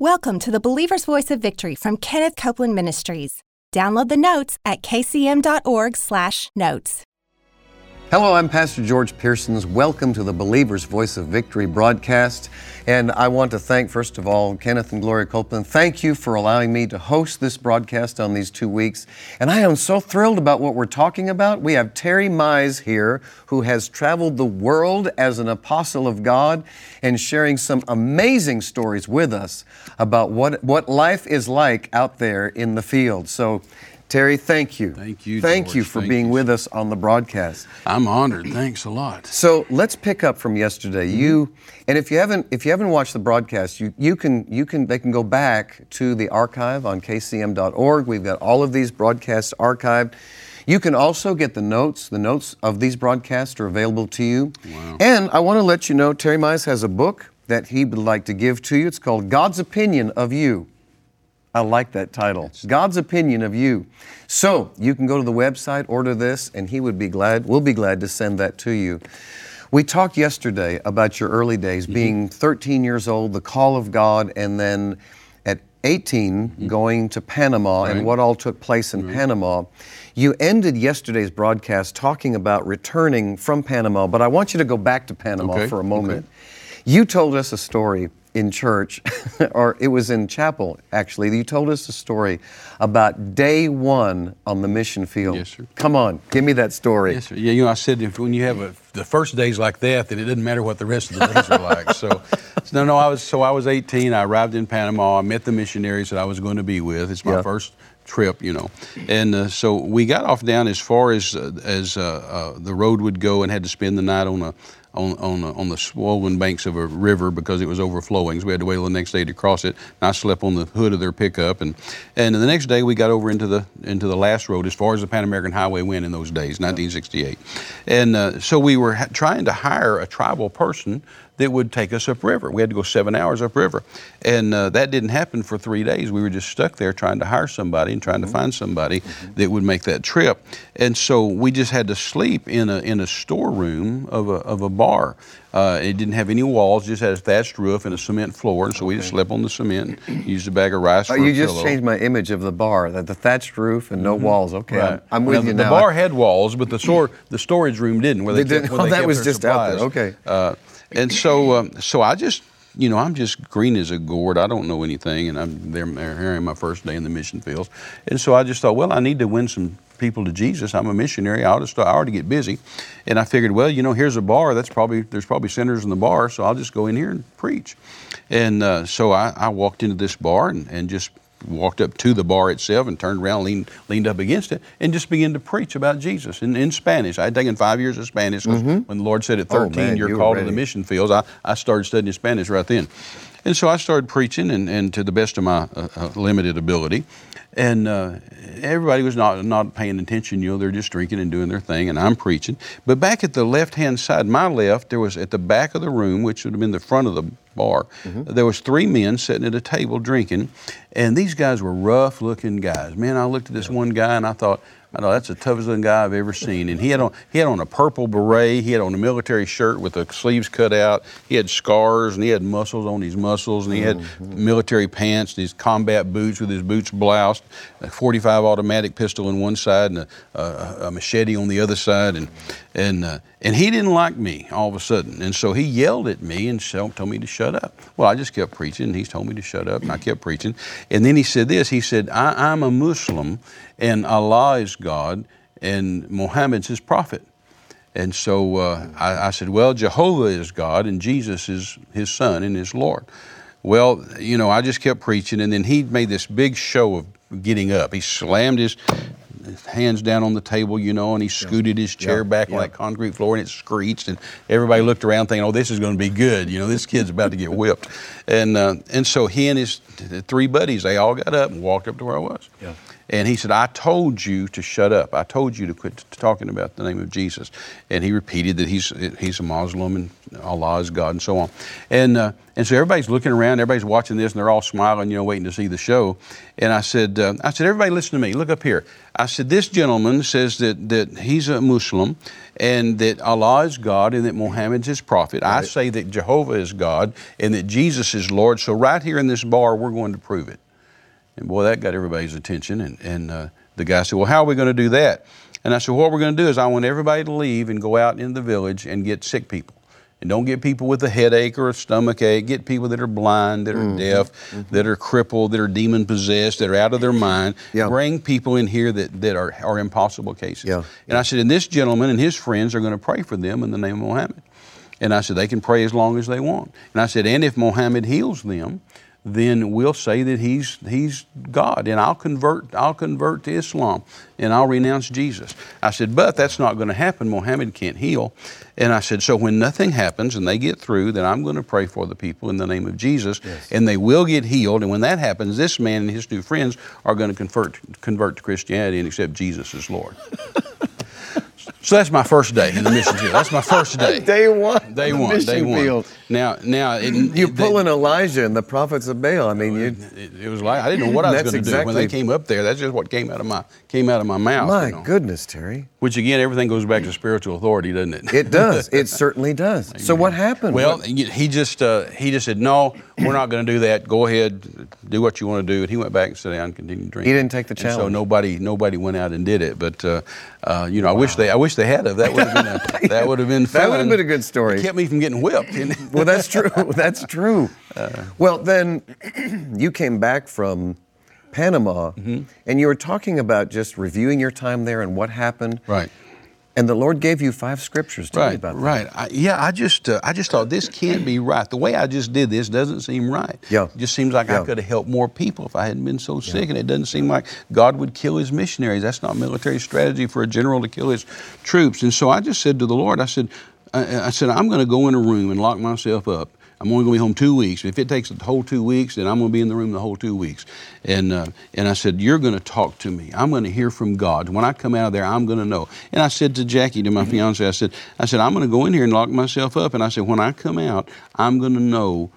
Welcome to the Believer's Voice of Victory from Kenneth Copeland Ministries. Download the notes at kcm.org/notes. Hello, I'm Pastor George Pearsons. Welcome to the Believer's Voice of Victory broadcast. And I want to thank, first of all, Kenneth and Gloria Copeland. Thank you for allowing me to host this broadcast on these two weeks. And I am so thrilled about what we're talking about. We have Terry Mize here, who has traveled the world as an apostle of God and sharing some amazing stories with us about what, what life is like out there in the field. So, Terry, thank you. Thank you. Thank George. you for Thank being you. with us on the broadcast. I'm honored. Thanks a lot. So let's pick up from yesterday. Mm-hmm. You and if you haven't if you haven't watched the broadcast, you, you can you can they can go back to the archive on kcm.org. We've got all of these broadcasts archived. You can also get the notes. The notes of these broadcasts are available to you. Wow. And I want to let you know Terry Mize has a book that he would like to give to you. It's called God's Opinion of You. I like that title. God's opinion of you. So you can go to the website, order this, and he would be glad, we'll be glad to send that to you. We talked yesterday about your early days, mm-hmm. being 13 years old, the call of God, and then at 18 mm-hmm. going to Panama and what all took place in Panama. You ended yesterday's broadcast talking about returning from Panama, but I want you to go back to Panama Okay, for a moment. You told us a story in church, or it was in chapel actually. You told us a story about day one on the mission field. Yes, sir. Come on, give me that story. Yes, sir. Yeah, you know, I said if when you have a, the first days like that, then it doesn't matter what the rest of the days are like. So, no, no, I was so I was 18. I arrived in Panama. I met the missionaries that I was going to be with. It's my Yeah. first trip, you know, and uh, so we got off down as far as uh, as uh, uh, the road would go, and had to spend the night on a. On, on, a, on the swollen banks of a river because it was overflowing. So we had to wait till the next day to cross it. And I slept on the hood of their pickup, and and the next day we got over into the into the last road as far as the Pan American Highway went in those days, 1968. And uh, so we were ha- trying to hire a tribal person that would take us upriver. We had to go seven hours upriver, and uh, that didn't happen for three days. We were just stuck there trying to hire somebody and trying to find somebody that would make that trip. And so we just had to sleep in a in a storeroom of a of a bar. Uh, it didn't have any walls, just had a thatched roof and a cement floor, and so we just slept on the cement. And used a bag of rice Oh, you just pillow. changed my image of the bar, that the thatched roof and no walls. Okay, I'm, I'm with Now, you the, now. The bar had walls, but the store, the storage room didn't. Where they, They didn't- where oh, they that kept was just out there. Okay. Uh, and so, um, so I just, you know, I'm just green as a gourd. I don't know anything, and I'm there, here my first day in the mission fields. And so I just thought, well, I need to win some people to Jesus. I'm a missionary. I ought to start. I ought to get busy. And I figured, well, you know, here's a bar. That's probably there's probably sinners in the bar, so I'll just go in here and preach. And uh, so I, I walked into this bar and, and just walked up to the bar itself and turned around, leaned, leaned up against it, and just began to preach about Jesus in, in Spanish. I had taken five years of Spanish 'cause when the Lord said at Oh, 13 man, you're you called to the mission fields, I, I started studying Spanish right then. And so I started preaching, and, and to the best of my uh, uh, limited ability. And uh, everybody was not, not paying attention, you know, they're just drinking and doing their thing, and I'm preaching. But back at the left hand side, my left, there was at the back of the room, which would have been the front of the bar, there was three men sitting at a table drinking, and these guys were rough looking guys. Man, I looked at this one guy and I thought, I know that's the toughest looking guy I've ever seen. And he had on he had on a purple beret, he had on a military shirt with the sleeves cut out, he had scars and he had muscles on his muscles, and he had military pants, and his combat boots with his boots bloused, a 45 automatic pistol in one side and a, a, a machete on the other side, and and uh, and he didn't like me all of a sudden, and so he yelled at me and told me to shut up. Well, I just kept preaching, and he told me to shut up, and I kept preaching, and then he said this. He said, I, "I'm a Muslim, and Allah is God, and Muhammad's his prophet." And so uh, I, I said, Well, Jehovah is God and Jesus is his son and his Lord. Well, you know, I just kept preaching, and then he made this big show of getting up. He slammed his hands down on the table, you know, and he scooted his chair Yeah. back Yeah. that concrete floor, and it screeched, and everybody looked around thinking, "Oh, this is going to be good." You know, this kid's about to get whipped, and uh, and so he and his three buddies, they all got up and walked up to where I was. Yeah. And he said, I told you to shut up. I told you to quit talking about the name of Jesus. And he repeated that he's, he's a Muslim and Allah is God and so on. And, uh, and so everybody's looking around, everybody's watching this, and they're all smiling, you know, waiting to see the show. And I said, uh, I said, everybody listen to me. Look up here. I said, this gentleman says that, that he's a Muslim and that Allah is God and that Muhammad's his prophet. Right. I say that Jehovah is God and that Jesus is Lord. So right here in this bar, we're going to prove it. And boy, that got everybody's attention. And, and uh, the guy said, Well, how are we going to do that? And I said, What we're going to do is I want everybody to leave and go out in the village and get sick people. And don't get people with a headache or a stomach ache. Get people that are blind, that are mm-hmm. deaf, mm-hmm. that are crippled, that are demon possessed, that are out of their mind. Yeah. Bring people in here that, that are, are impossible cases. Yeah. And I said, and this gentleman and his friends are going to pray for them in the name of Mohammed. And I said, they can pray as long as they want. And I said, and if Mohammed heals them, then we'll say that he's he's God, and I'll convert I'll convert to Islam, and I'll renounce Jesus. I said, but that's not going to happen. Mohammed can't heal, and I said, so when nothing happens and they get through, then I'm going to pray for the people in the name of Jesus, yes. and they will get healed. And when that happens, this man and his two friends are going to convert convert to Christianity and accept Jesus as Lord. So that's my first day in the mission field. That's my first day. day one. Day one. Day one. Field. Now, now it, you pull in Elijah and the prophets of Baal. I mean, you. It, it was like I didn't know what I was going to exactly, do when they came up there. That's just what came out of my came out of my mouth. My you know. goodness, Terry. Which again, everything goes back to spiritual authority, doesn't it? It does. It certainly does. so what happened? Well, what? he just uh, he just said, "No, we're not going to do that. Go ahead, do what you want to do." And he went back and sat down and continued drinking. He didn't take the challenge. And so nobody nobody went out and did it. But uh, uh, you know, wow. I wish they I wish they had of. That would have been a, that would have been fun. That would have been a good story. It kept me from getting whipped. well, that's true. That's true. Uh, well, then you came back from Panama, mm-hmm. and you were talking about just reviewing your time there and what happened. Right. And the Lord gave you five scriptures. Tell right, me about that. Right. I, yeah, I just uh, I just thought this can't be right. The way I just did this doesn't seem right. Yeah. It just seems like yeah. I could have helped more people if I hadn't been so sick. Yeah. And it doesn't seem like God would kill his missionaries. That's not military strategy for a general to kill his troops. And so I just said to the Lord, I said, I, I said, I'm going to go in a room and lock myself up I'm only going to be home two weeks. If it takes the whole two weeks, then I'm going to be in the room the whole two weeks. And, uh, and I said, You're going to talk to me. I'm going to hear from God. When I come out of there, I'm going to know. And I said to Jackie, to my mm-hmm. fiance, I said, I said, I'm going to go in here and lock myself up. And I said, When I come out, I'm going to know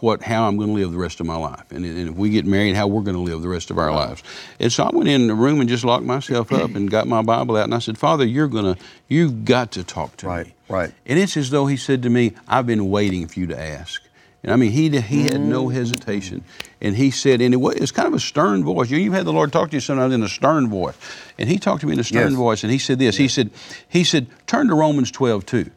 what how I'm going to live the rest of my life, and, and if we get married, how we're going to live the rest of our lives. And so I went in the room and just locked myself up and got my Bible out, and I said, Father, you're gonna you've got to talk to right, me. Right. right. And it's as though He said to me, I've been waiting for you to ask. And I mean, he, he had no mm. hesitation. And he said, and it was, it's kind of a stern voice. You, you've had the Lord talk to you sometimes in a stern voice. And he talked to me in a stern yes. voice, and he said this. Yes. He said, he said, turn to Romans 12, 2.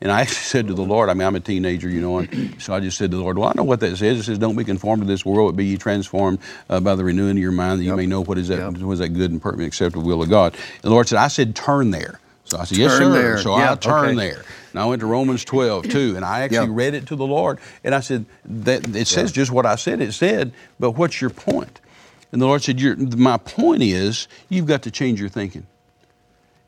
And I said to the Lord, I mean, I'm a teenager, you know, and so I just said to the Lord, well, I know what that says. It says, don't be conformed to this world, but be ye transformed uh, by the renewing of your mind, that yep. you may know what is that, yep. what is that good and perfect and acceptable will of God. And the Lord said, I said, turn there. So I said, yes, turn sir. There. So I turned okay. there. And I went to Romans 12 too, and I actually yep. read it to the Lord, and I said, that it says just what I said it said, but what's your point? And the Lord said, my point is you've got to change your thinking.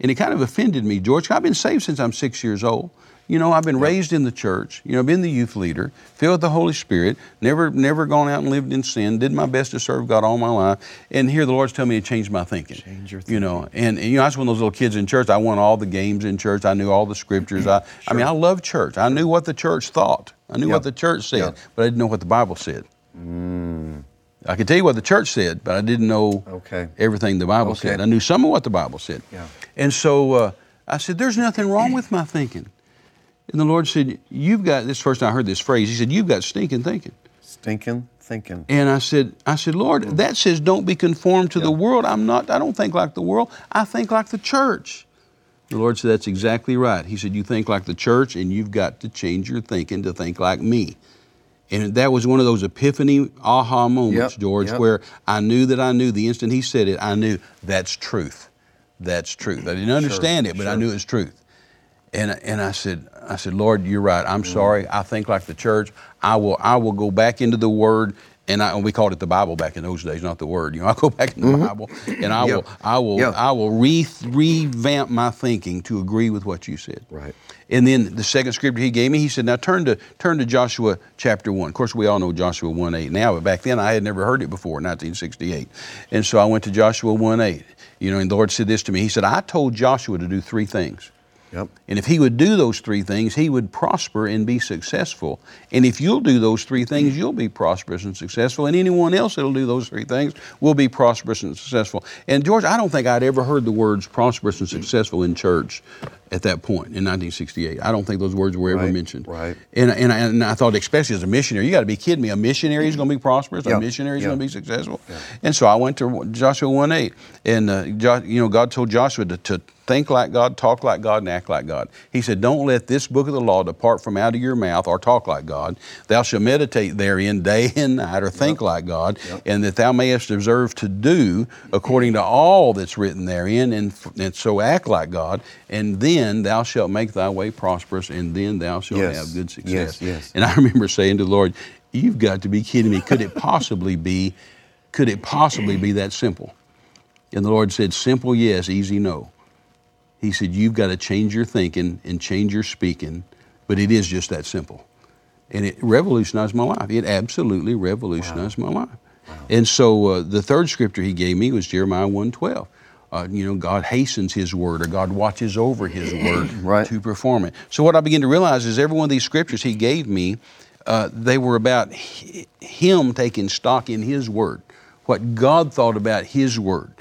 And it kind of offended me, George. I've been saved since I'm six years old. You know, I've been yeah. raised in the church. You know, been the youth leader, filled with the Holy Spirit, never, never gone out and lived in sin. Did my best to serve God all my life. And here the Lord's telling me to change my thinking. Change your thinking. You know, and, and you know, I was one of those little kids in church. I won all the games in church. I knew all the scriptures. I, sure. I mean, I loved church. I knew what the church thought. I knew yep. what the church said, yep. but I didn't know what the Bible said. Mm. I could tell you what the church said, but I didn't know okay. everything the Bible okay. said. I knew some of what the Bible said. Yeah. And so uh, I said, "There's nothing wrong with my thinking." And the Lord said, You've got this first I heard this phrase. He said, You've got stinking thinking. Stinking thinking. And I said, I said, Lord, that says don't be conformed to yeah. the world. I'm not, I don't think like the world. I think like the church. The Lord said, That's exactly right. He said, You think like the church, and you've got to change your thinking to think like me. And that was one of those epiphany aha moments, yep, George, yep. where I knew that I knew the instant he said it, I knew that's truth. That's truth. I didn't understand sure, it, but sure. I knew it was truth. And, and I said, I said, Lord, you're right. I'm sorry. I think like the church. I will, I will go back into the Word and I, we called it the Bible back in those days, not the Word. You know, I go back in the Mm-hmm. Bible, and I Yeah. will, I will, Yeah. I will re- revamp my thinking to agree with what you said. Right. And then the second scripture he gave me, he said, "Now turn to turn to Joshua chapter one." Of course, we all know Joshua one eight now, but back then I had never heard it before, 1968, and so I went to Joshua one eight. You know, and the Lord said this to me. He said, "I told Joshua to do three things." Yep. And if he would do those three things, he would prosper and be successful. And if you'll do those three things, you'll be prosperous and successful. And anyone else that'll do those three things will be prosperous and successful. And George, I don't think I'd ever heard the words prosperous and successful in church at that point in 1968. I don't think those words were ever Right, mentioned. right. And, and, I- and I thought, especially as a missionary, you got to be kidding me. A missionary is going to be prosperous. Yeah, A missionary is yeah. going to be successful. And so I went to Joshua 1 8. And, uh, Jo- you know, God told Joshua to, to think like God, talk like God, and act like God. He said, Don't let this book of the law depart from out of your mouth or talk like God. Thou shalt meditate therein day and night or think like God, and that thou mayest observe to do according to all that's written therein, and, and so act like God. And then thou shalt make thy way prosperous, and then thou shalt Yes, have good success. yes, yes. And I remember saying to the Lord, You've got to be kidding me. Could it possibly be, could it possibly be that simple? And the Lord said, Simple, yes, easy, no. He said, You've got to change your thinking and change your speaking, but it is just that simple. And it revolutionized my life. It absolutely revolutionized my life. And so uh, the third scripture he gave me was Jeremiah 112. Uh, you know, God hastens His word, or God watches over His word Right. to perform it. So what I begin to realize is every one of these scriptures He gave me, uh, they were about hi- Him taking stock in His word, what God thought about His word.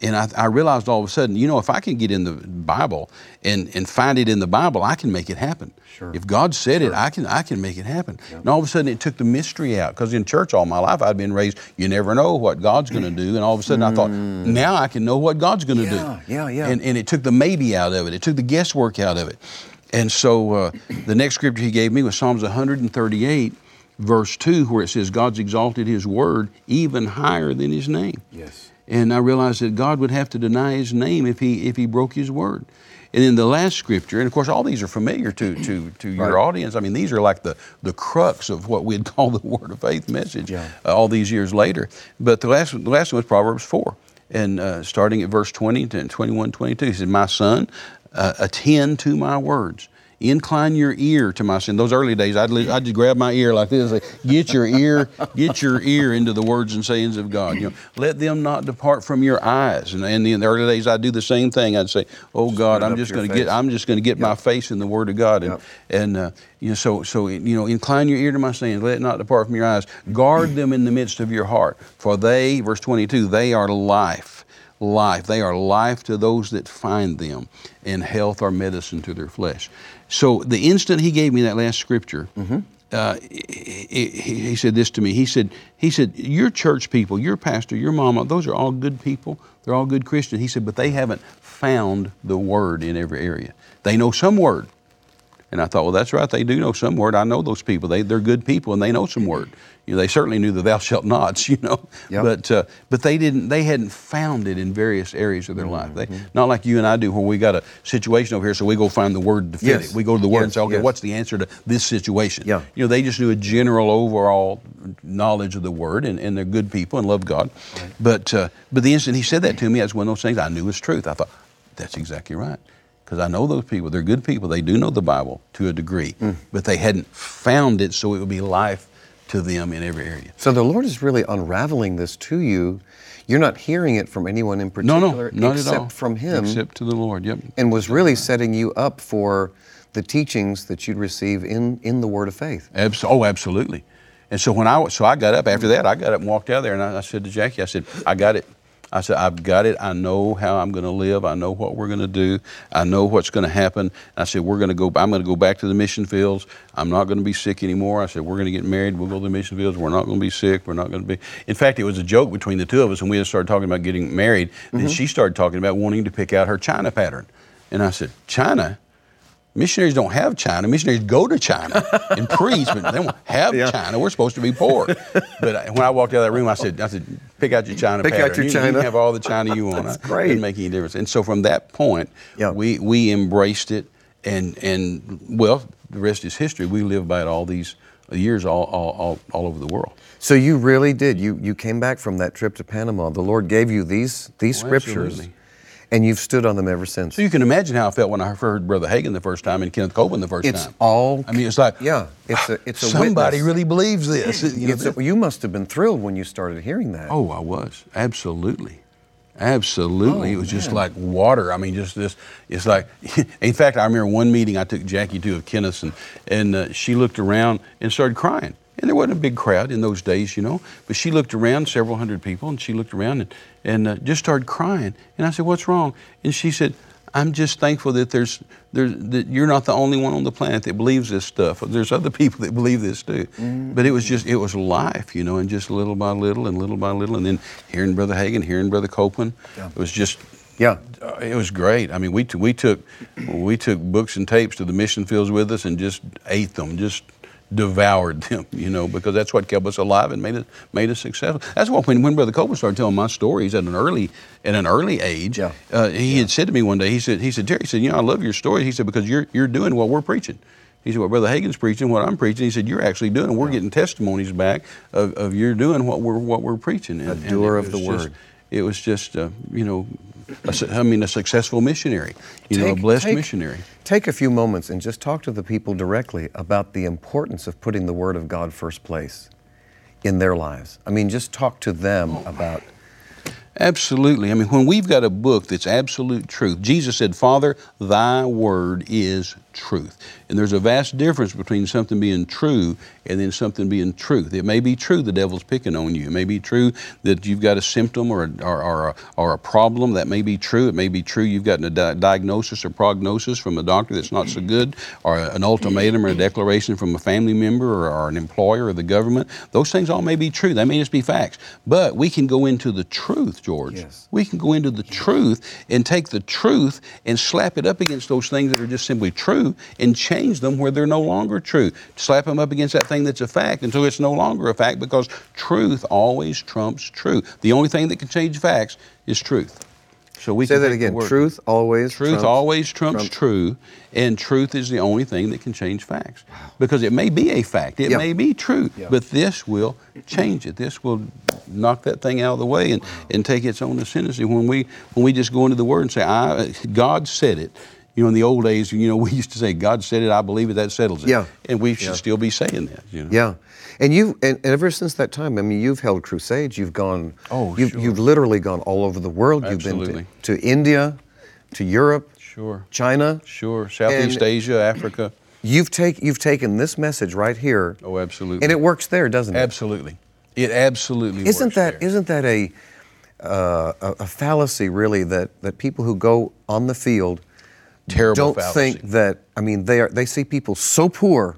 And I, I realized all of a sudden, you know, if I can get in the Bible and, and find it in the Bible, I can make it happen. Sure. If God said it, I can I can make it happen. And all of a sudden, it took the mystery out because in church all my life I'd been raised. You never know what God's going to do, and all of a sudden I thought, now I can know what God's going to Mm. Yeah, do. yeah, yeah. And and it took the maybe out of it. It took the guesswork out of it. And so uh, the next scripture he gave me was Psalms 138, verse 2, where it says, God's exalted his word even higher than his name. Yes. And I realized that God would have to deny his name if he if he broke his word. And then the last scripture, and of course all these are familiar to to, to your Right. audience. I mean, these are like the, the crux of what we'd call the word of faith message Yeah. uh, all these years later. But the last the last one was Proverbs 4. And uh, starting at verse 20 to 21, 22, he said, My son, uh, attend to my words. Incline your ear to my sin. Those early days, I'd, I'd just grab my ear like this, and say, get your ear, get your ear into the words and sayings of God. You know, let them not depart from your eyes. And, and in the early days, I'd do the same thing. I'd say, Oh God, I'm just going to get. I'm just going to get my face in the Word of God. And, Yep. and uh, you know, so so you know, incline your ear to my sayings, let it not depart from your eyes. Guard them in the midst of your heart, for they, verse 22, they are life, life. They are life to those that find them, and health or medicine to their flesh. So the instant he gave me that last scripture. Uh, he, he- he said this to me. He said, "He said your church people, your pastor, your mama, those are all good people. They're all good Christians." He said, "But they haven't found the word in every area. They know some word, and I thought, well, that's right. They do know some word. I know those people. They, they're good people, and they know some word. You know, they certainly knew the thou shalt nots. You know, Yep. but uh, but they didn't. They hadn't found it in various areas of their life. They not like you and I do, where we got a situation over here, so we go find the word to fit Yes. it. We go to the word and say, okay, yes. what's the answer to this situation? Yeah. You know, they just knew a general overall knowledge of the word, and, and they're good people and love God. But uh, but the instant he said that to me, that's one of those things I knew was truth. I thought, that's exactly right. Because I know those people. They're good people. They do know the Bible to a degree, Mm. but they hadn't found it so it would be life to them in every area. So the Lord is really unraveling this to you. You're not hearing it from anyone in particular no, not except at all. from Him, Except to the Lord. Yep. and was really setting you up for the teachings that you'd receive in, in the Word of faith. Abs- oh, absolutely. And so when I so I got up after that, I got up and walked out there, and I, I said to Jackie, I said, I got it. I said, I've got it. I know how I'm going to live. I know what we're going to do. I know what's going to happen. I said, we're going to go. I'm going to go back to the mission fields. I'm not going to be sick anymore. I said, we're going to get married. We'll go to the mission fields. We're not going to be sick. We're not going to be. In fact, it was a joke between the two of us, and we had started talking about getting married. Then mm-hmm. she started talking about wanting to pick out her China pattern, and I said, China. Missionaries don't have China. Missionaries go to China and preach, but they don't have Yeah. China. We're supposed to be poor. But I- when I walked out of that room, I said, I said, pick out your China Pick out your you, you China." can have all the China you want. That's It great. Didn't make any difference. And so from that point, Yeah. we we embraced it, and and well, the rest is history. We live by it all these years all, all, all, all over the world. So you really did. You you came back from that trip to Panama. The Lord gave you these these Oh, scriptures, absolutely. And you've stood on them ever since. So you can imagine how I felt when I heard Brother Hagin the first time and Kenneth Copeland the first It's time. all. I mean, it's like, yeah. It's a it's a somebody witness. really believes this. You know, It's a- you must have been thrilled when you started hearing that. Oh, I was absolutely, absolutely. Oh, it was just like water. I mean, just this. It's like, in fact, I remember one meeting I took Jackie to of Kenneth, and, and uh, she looked around and started crying. And there wasn't a big crowd in those days, you know. But she looked around, several hundred people, and she looked around and, and uh, just started crying. And I said, "What's wrong?" And she said, "I'm just thankful that there's, there's that you're not the only one on the planet that believes this stuff. There's other people that believe this too." But it was just, it was life, you know, and just little by little and little by little, and then hearing Brother Hagin, hearing Brother Copeland, it was just Yeah. uh, it was great. I mean, we, t- we took we took books and tapes to the mission fields with us and just ate them, just devoured them, you know, because that's what kept us alive and made us made us successful. That's why when, when Brother Copeland started telling my stories at an early at an early age, Yeah. uh, he had said to me one day, he said, he said, Terry, he said, you know, I love your stories. He said, because you're you're doing what we're preaching. He said, what Brother Hagin's preaching, what I'm preaching. He said, you're actually doing, we're getting testimonies back of, of you're doing what we're what we're preaching. And, A doer of the just- word. It was just, uh, you know, a I mean, a successful missionary, you know, a blessed take- missionary. Take a few moments and just talk to the people directly about the importance of putting the Word of God first place in their lives. I mean, just talk to them Oh, about. Absolutely. I mean, when we've got a book that's absolute truth, Jesus said, Father, thy word is truth. And there's a vast difference between something being true and then something being truth. It may be true the devil's picking on you. It may be true that you've got a symptom or a, or, or a, or a problem. That may be true. It may be true you've gotten a di- diagnosis or prognosis from a doctor that's not so good, or an ultimatum or a declaration from a family member or, or an employer or the government. Those things all may be true. They may just be facts. But we can go into the truth, George. Yes. We can go into the truth and take the truth and slap it up against those things that are just simply true and change them where they're no longer true. Slap them up against that thing that's a fact until it's no longer a fact because truth always trumps truth. The only thing that can change facts is truth. So we Say can that again. Truth always. Truth trumps- always trumps trumps- true, and truth is the only thing that can change facts. Because it may be a fact, it Yeah. may be true, Yeah. but this will change it. This will knock that thing out of the way and, and take its own ascendancy. When we when we just go into the Word and say, I, God said it. You know, in the old days, you know, we used to say, God said it, I believe it, that settles it. Yeah. And we should Yeah. still be saying that, you know. Yeah. And you and, and ever since that time, I mean, you've held crusades. You've gone. Oh, you've, sure. you've literally gone all over the world. Absolutely. You've been to, to India, to Europe, Sure. China. Sure. Southeast Asia, Africa. You've take you've taken this message right here, Oh, absolutely. and it works there, doesn't it? Absolutely. It absolutely Isn't works that there. not that a, uh, a a fallacy really that, that people who go on the field Terrible don't fallacy. think that I mean they are they see people so poor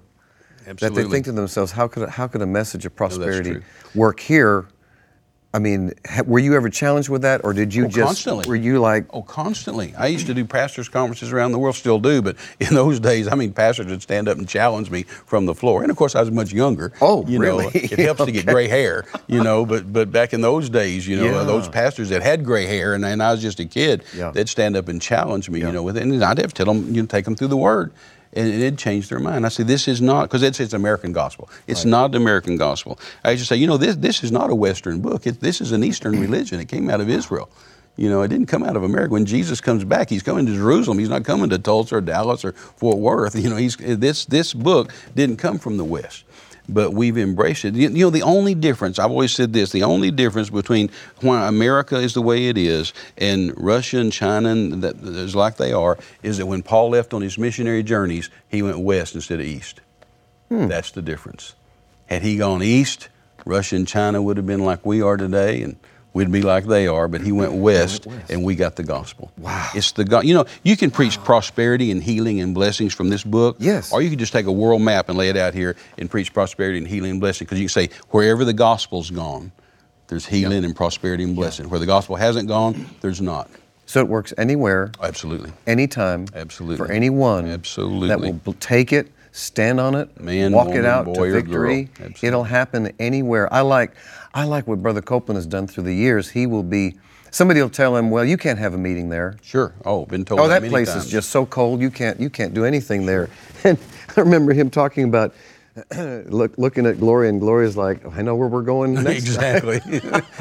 that they think to themselves how could a, how could a message of prosperity true. work here? I mean, ha, were you ever challenged with that, or did you Oh, just constantly. were you like Oh, constantly. I used to do pastors' conferences around the world, still do, but in those days, I mean, pastors would stand up and challenge me from the floor. And of course, I was much younger. Oh, you know, really? it helps to get gray hair, you know. But but back in those days, you know, uh, Yeah. those pastors that had gray hair, and, and I was just a kid, Yeah. they'd stand up and challenge me, Yeah. you know, with it. And I'd have to tell them, you know, take them through the Word. And it'd change their mind. I say, this is not, because it's, it's American gospel. It's not the American gospel. I used to say, you know, this, this is not a Western book. It, this is an Eastern mm. religion. It came out of Israel. You know, it didn't come out of America. When Jesus comes back, he's coming to Jerusalem. He's not coming to Tulsa or Dallas or Fort Worth. You know, he's, this, this book didn't come from the West, but we've embraced it. You, know, the only difference, I've always said this, the only difference between why America is the way it is and Russia and China and that is like they are is that when Paul left on his missionary journeys, he went west instead of east. Hmm. That's the difference. Had he gone east, Russia and China would have been like we are today, and we'd be like they are. But he went west, west. and we got the gospel. Wow! It's the go- you know you can preach prosperity and healing and blessings from this book. Yes. Or you can just take a world map and lay it out here and preach prosperity and healing and blessing because you can say wherever the gospel's gone, there's healing and prosperity and blessing. Where the gospel hasn't gone, there's not. so? It works anywhere, Absolutely. anytime, Absolutely. for anyone Absolutely. that will take it, stand on it, Man, walk woman, it out boy, to victory. It'll happen anywhere. I like, I like what Brother Copeland has done through the years. He will be. Somebody will tell him, "Well, you can't have a meeting there. Sure. Oh, been told. Oh, that many place times. is just so cold. You can't, you can't do anything there." And I remember him talking about Look, looking at Gloria, and Gloria's like, I know where we're going next. exactly.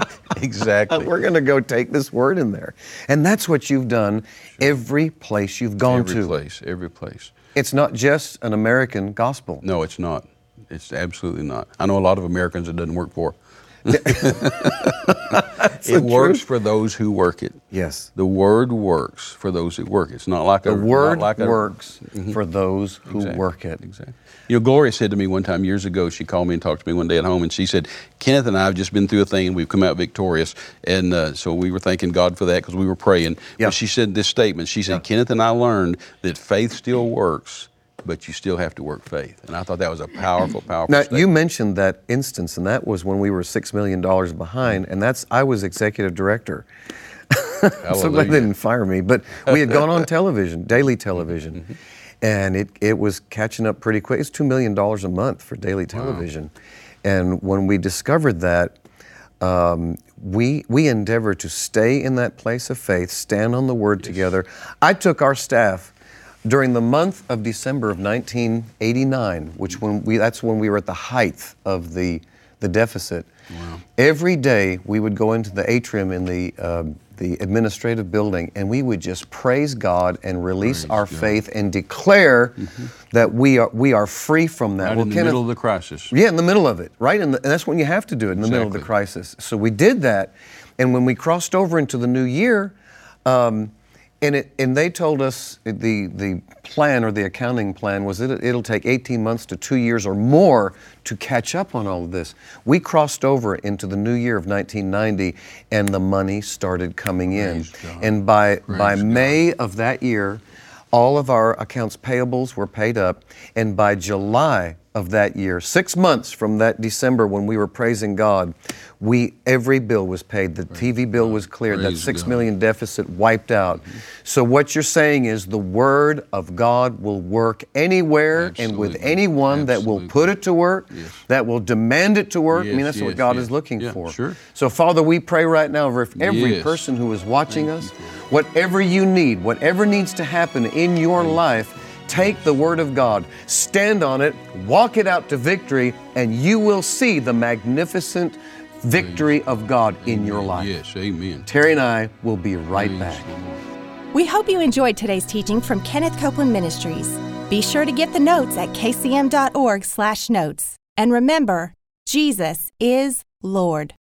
exactly. We're going to go take this word in there. And that's what you've done every place you've gone every to. place, every place. It's not just an American gospel. No, it's not. It's absolutely not. I know a lot of Americans it doesn't work for. it works truth. for those who work it. Yes. The word works for those who work it. It's not like The a word like a- works for those who Exactly, work it. Exactly. You know, Gloria said to me one time years ago, she called me and talked to me one day at home, and she said, Kenneth and I have just been through a thing, and we've come out victorious. And uh, so we were thanking God for that because we were praying. Yeah. But she said this statement She said, Kenneth and I learned that faith still works, but you still have to work faith. And I thought that was a powerful, powerful Now statement. you mentioned that instance, and that was when we were six million dollars behind, and that's I was executive director. so they didn't fire me, but we had gone on television, daily television, Mm-hmm. and it, it was catching up pretty quick. It's two million dollars a month for daily television, and when we discovered that. Um, we we endeavor to stay in that place of faith, stand on the word together. I took our staff during the month of December of 1989, which when we that's when we were at the height of the the deficit. Every day we would go into the atrium in the um, the administrative building, and we would just praise God and release Praise our God. faith and declare that we are we are free from that. right Well, in the Kenneth- middle of the crisis. yeah, in the middle of it, right? And, and that's when you have to do it in the middle of the crisis. So we did that, and when we crossed over into the new year, um, and it and they told us the the plan or the accounting plan was that it, it'll take 18 months to two years or more to catch up on all of this. We crossed over into the new year of 1990, and the money started coming in, and by by God. May of that year. All of our accounts payables were paid up, and by July of that year, six months from that December when we were praising God, we every bill was paid. The TV bill was cleared. that Praise six God. million deficit wiped out. So what you're saying is the Word of God will work anywhere and with Absolutely. anyone that will put it to work, Yes. that will demand it to work. I mean, Yes, that's what God yes. is looking Yeah, for. sure. So Father, we pray right now for every Yes. person who is watching us, whatever you need, whatever needs to happen in your life, take the Word of God, stand on it, walk it out to victory, and you will see the magnificent victory of God in your life. Yes, amen. Terry and I will be right Praise back. We hope you enjoyed today's teaching from Kenneth Copeland Ministries. Be sure to get the notes at kcm.org/notes. And remember, Jesus is Lord.